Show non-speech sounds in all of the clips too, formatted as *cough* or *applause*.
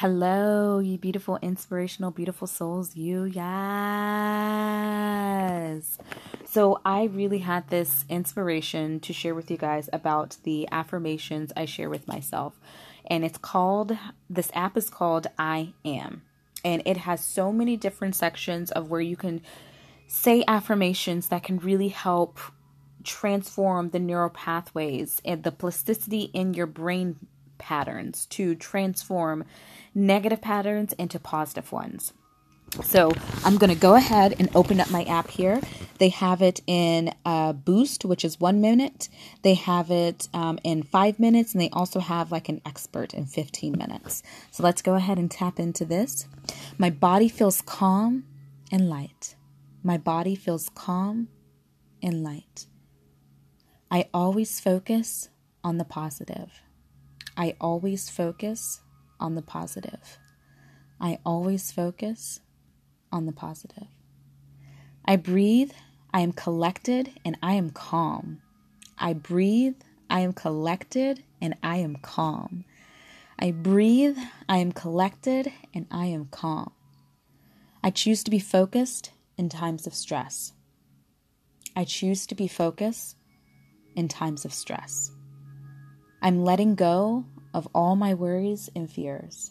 Hello, you beautiful, inspirational, beautiful souls. You, yes. So, I really had this inspiration to share with you guys about the affirmations I share with myself. And it's called, this app is called I Am. And it has so many different sections of where you can say affirmations that can really help transform the neural pathways and the plasticity in your brain patterns to transform negative patterns into positive ones. So I'm going to go ahead and open up my app here. They have it in uh, Boost, which is one minute. They have it um, in five minutes, and they also have like an expert in 15 minutes. So let's go ahead and tap into this. My body feels calm and light. My body feels calm and light. I always focus on the positive. I always focus on the positive. I always focus on the positive. I breathe, I am collected, and I am calm. I breathe, I am collected, and I am calm. I breathe, I am collected, and I am calm. I choose to be focused in times of stress. I choose to be focused in times of stress. I'm letting go of all my worries and fears.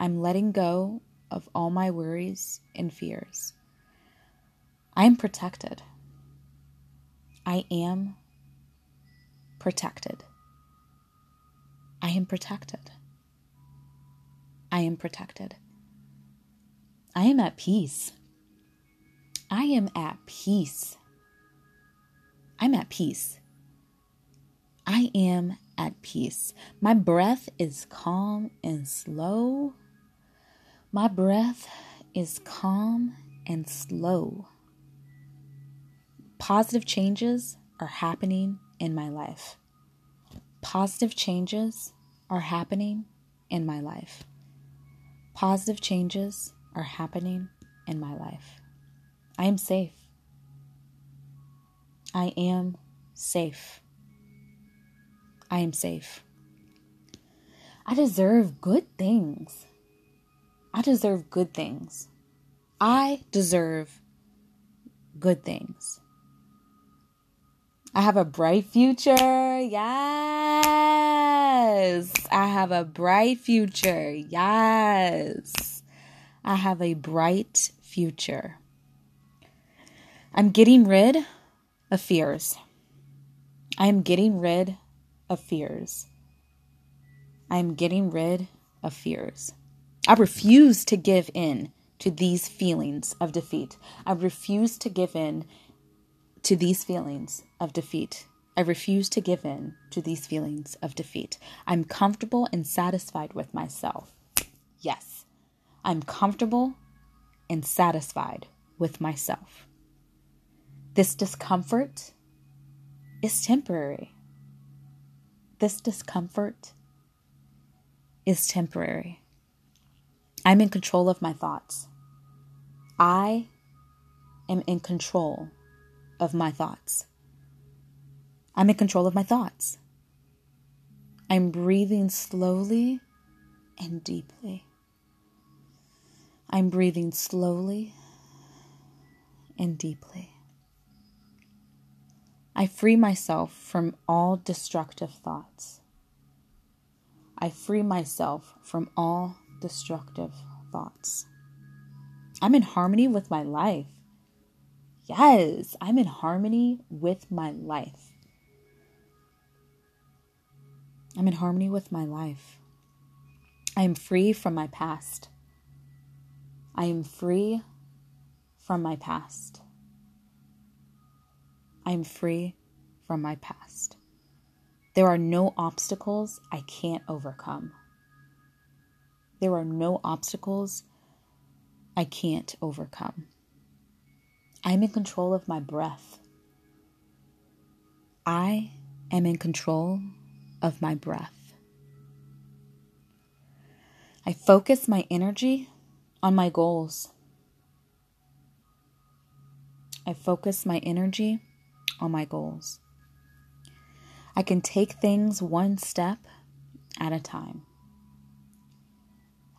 I'm letting go of all my worries and fears. I am protected. I am protected. I am protected. I am protected. I am at peace. I am at peace. I'm at peace. I am at peace. My breath is calm and slow. My breath is calm and slow. Positive changes are happening in my life. Positive changes are happening in my life. Positive changes are happening in my life. I am safe. I am safe. I am safe. I deserve good things. I deserve good things. I deserve good things. I have a bright future. Yes. I have a bright future. Yes. I have a bright future. I'm getting rid of fears. I am getting rid of fears. I am getting rid of fears. I refuse to give in to these feelings of defeat. I refuse to give in to these feelings of defeat. I refuse to give in to these feelings of defeat. I'm comfortable and satisfied with myself. Yes, I'm comfortable and satisfied with myself. This discomfort is temporary this discomfort is temporary. I'm in control of my thoughts. I am in control of my thoughts. I'm in control of my thoughts. I'm breathing slowly and deeply. I'm breathing slowly and deeply. I free myself from all destructive thoughts. I free myself from all destructive thoughts. I'm in harmony with my life. Yes, I'm in harmony with my life. I'm in harmony with my life. I am free from my past. I am free from my past. I am free from my past. There are no obstacles I can't overcome. There are no obstacles I can't overcome. I'm in control of my breath. I am in control of my breath. I focus my energy on my goals. I focus my energy on my goals. I can take things one step at a time.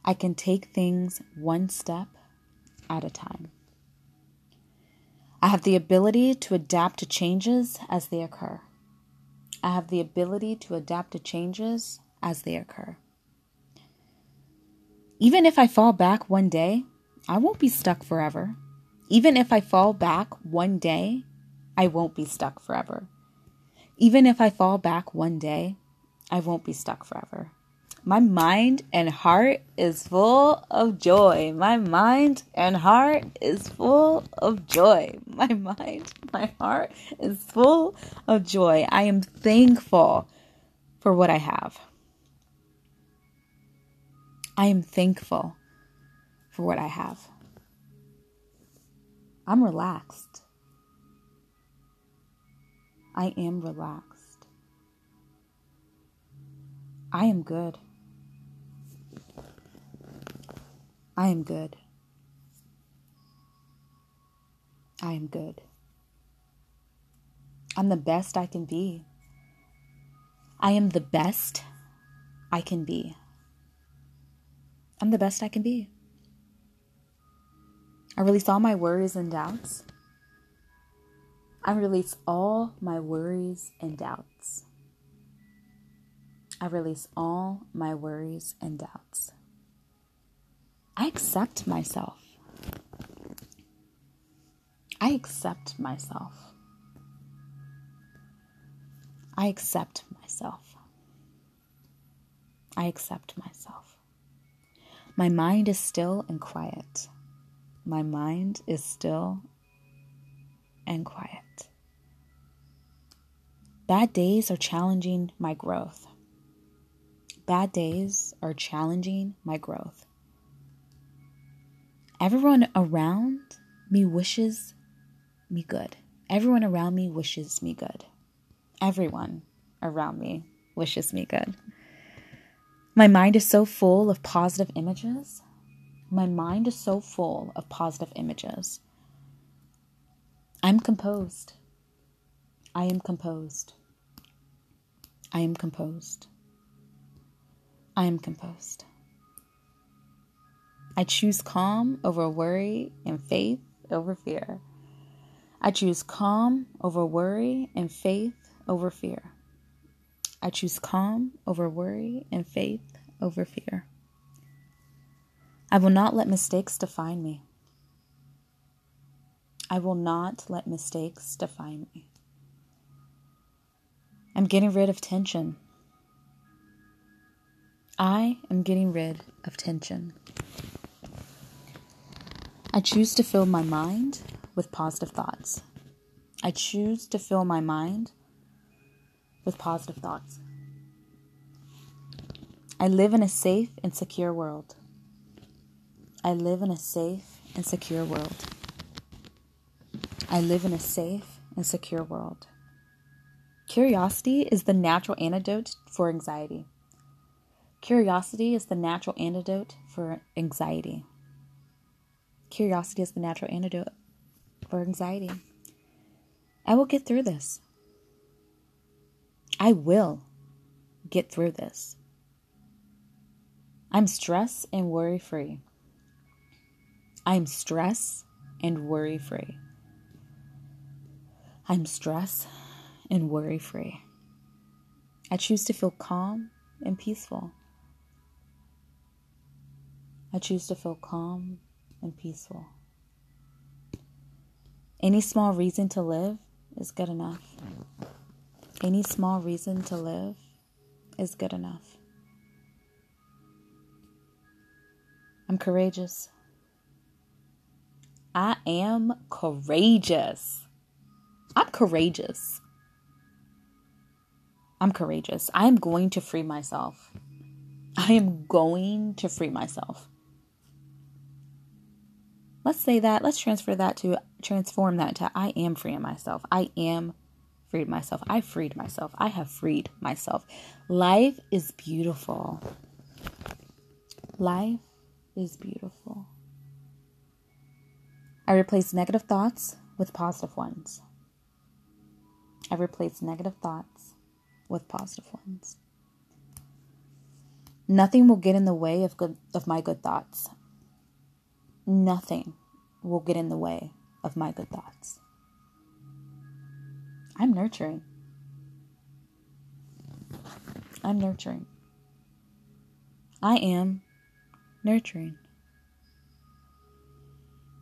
I can take things one step at a time. I have the ability to adapt to changes as they occur. I have the ability to adapt to changes as they occur. Even if I fall back one day, I won't be stuck forever. Even if I fall back one day, I won't be stuck forever. Even if I fall back one day, I won't be stuck forever. My mind and heart is full of joy. My mind and heart is full of joy. *laughs* My mind, my heart is full of joy. I am thankful for what I have. I am thankful for what I have. I'm relaxed. I am relaxed. I am good. I am good. I am good. I'm the best I can be. I am the best I can be. I'm the best I can be. I release all my worries and doubts. I release all my worries and doubts. I release all my worries and doubts. I accept myself. I accept myself. I accept myself. I accept myself. My mind is still and quiet. My mind is still and quiet. Bad days are challenging my growth. Bad days are challenging my growth. Everyone around me wishes me good. Everyone around me wishes me good. Everyone around me wishes me good. My mind is so full of positive images. My mind is so full of positive images. I'm composed. I am composed. I am composed. I am composed. I choose calm over worry and faith over fear. I choose calm over worry and faith over fear. I choose calm over worry and faith over fear. I will not let mistakes define me. I will not let mistakes define me. I'm getting rid of tension. I am getting rid of tension. I choose to fill my mind with positive thoughts. I choose to fill my mind with positive thoughts. I live in a safe and secure world. I live in a safe and secure world. I live in a safe and secure world. Curiosity is the natural antidote for anxiety. Curiosity is the natural antidote for anxiety. Curiosity is the natural antidote for anxiety. I will get through this. I will get through this. I'm stress and worry free. I'm stress and worry free. I'm stress and worry free. I choose to feel calm and peaceful. I choose to feel calm and peaceful. Any small reason to live is good enough. Any small reason to live is good enough. I'm courageous. I am courageous. I'm courageous. I'm courageous. I am going to free myself. I am going to free myself. Let's say that. Let's transfer that to transform that to I am freeing myself. I am freed myself. I freed myself. I have freed myself. Life is beautiful. Life is beautiful. I replace negative thoughts with positive ones. I replace negative thoughts with positive ones. Nothing will get in the way of good of my good thoughts. Nothing will get in the way of my good thoughts. I'm nurturing. I'm nurturing. I am nurturing.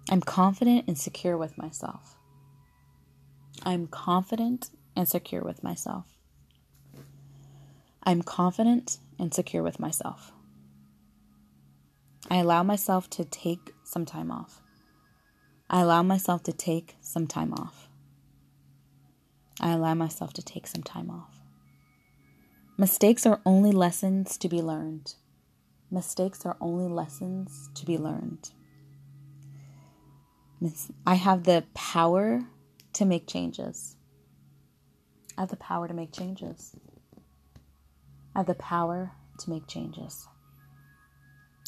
I'm confident and secure with myself. I'm confident and secure with myself. I'm confident and secure with myself. I allow myself to take some time off. I allow myself to take some time off. I allow myself to take some time off. Mistakes are only lessons to be learned. Mistakes are only lessons to be learned. I have the power to make changes. I have the power to make changes. I have the power to make changes.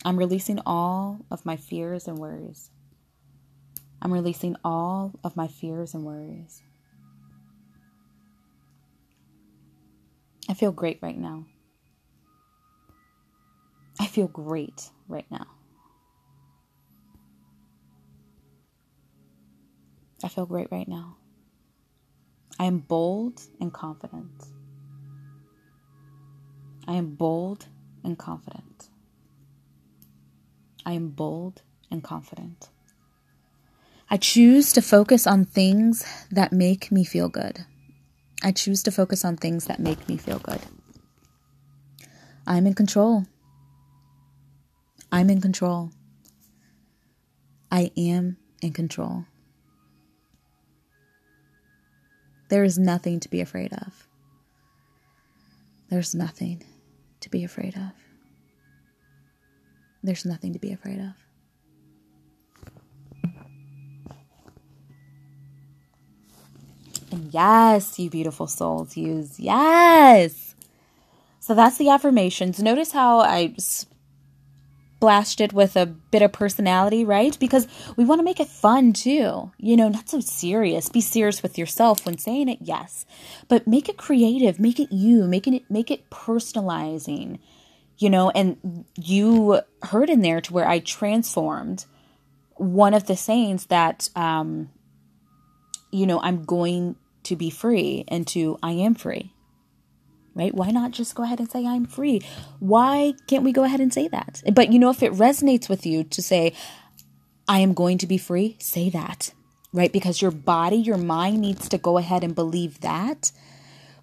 I'm releasing all of my fears and worries. I'm releasing all of my fears and worries. I feel great right now. I feel great right now. I feel great right now. I am bold and confident. I am bold and confident. I am bold and confident. I choose to focus on things that make me feel good. I choose to focus on things that make me feel good. I'm in control. I'm in control. I am in control. There is nothing to be afraid of. There's nothing to be afraid of. There's nothing to be afraid of. And yes, you beautiful souls, use yes. So that's the affirmations. Notice how I splashed it with a bit of personality, right? Because we want to make it fun too. You know, not so serious. Be serious with yourself when saying it, yes. But make it creative, make it you, make it make it personalizing. You know, and you heard in there to where I transformed one of the sayings that um you know, I'm going to be free into I am free right? Why not just go ahead and say, I'm free? Why can't we go ahead and say that? But you know, if it resonates with you to say, I am going to be free, say that, right? Because your body, your mind needs to go ahead and believe that,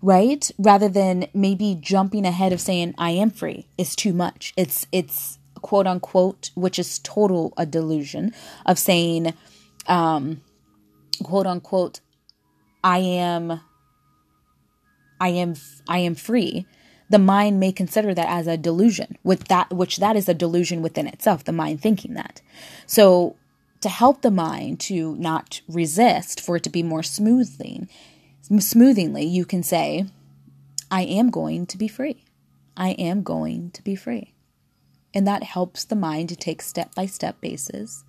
right? Rather than maybe jumping ahead of saying, I am free is too much. It's, it's, quote unquote, which is total a delusion of saying, um, quote unquote, I am I am I am free, the mind may consider that as a delusion, with that which that is a delusion within itself, the mind thinking that. So to help the mind to not resist, for it to be more smoothly, smoothingly, you can say, I am going to be free. I am going to be free. And that helps the mind to take step by step basis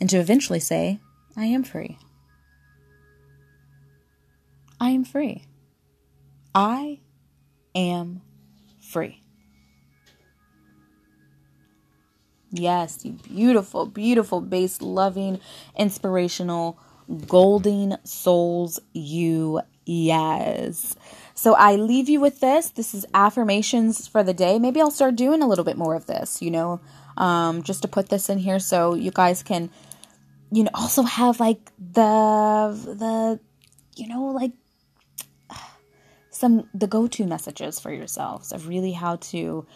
and to eventually say, I am free. I am free. I am free. Yes, you beautiful, beautiful, base loving, inspirational, golden souls, you. Yes. So I leave you with this. This is affirmations for the day. Maybe I'll start doing a little bit more of this, you know, um, just to put this in here so you guys can, you know, also have like the, the, you know, like some the go-to messages for yourselves of really how to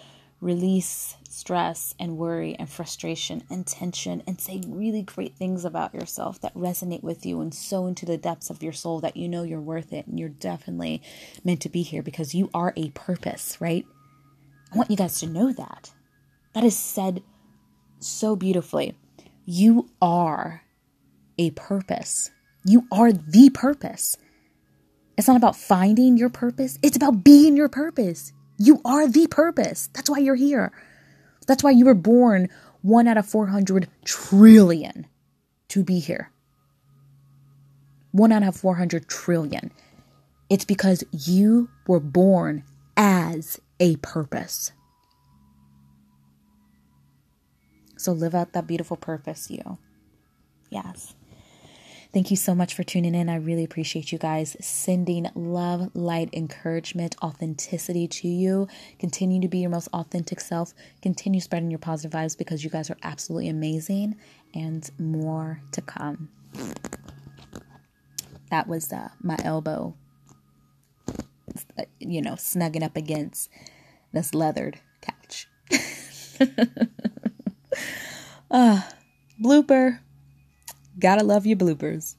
release stress and worry and frustration and tension and say really great things about yourself that resonate with you and so into the depths of your soul that you know you're worth it and you're definitely meant to be here because you are a purpose, right? I want you guys to know that. That is said so beautifully. You are a purpose. You are the purpose. It's not about finding your purpose, it's about being your purpose. You are the purpose. That's why you're here. That's why you were born one out of 400 trillion to be here. One out of 400 trillion. It's because you were born as a purpose. So live out that beautiful purpose, you. Yes. Thank you so much for tuning in. I really appreciate you guys sending love, light, encouragement, authenticity to you. Continue to be your most authentic self. Continue spreading your positive vibes because you guys are absolutely amazing and more to come. That was uh, my elbow, you know, snugging up against this leathered couch. uh, *laughs* blooper. Gotta love your bloopers.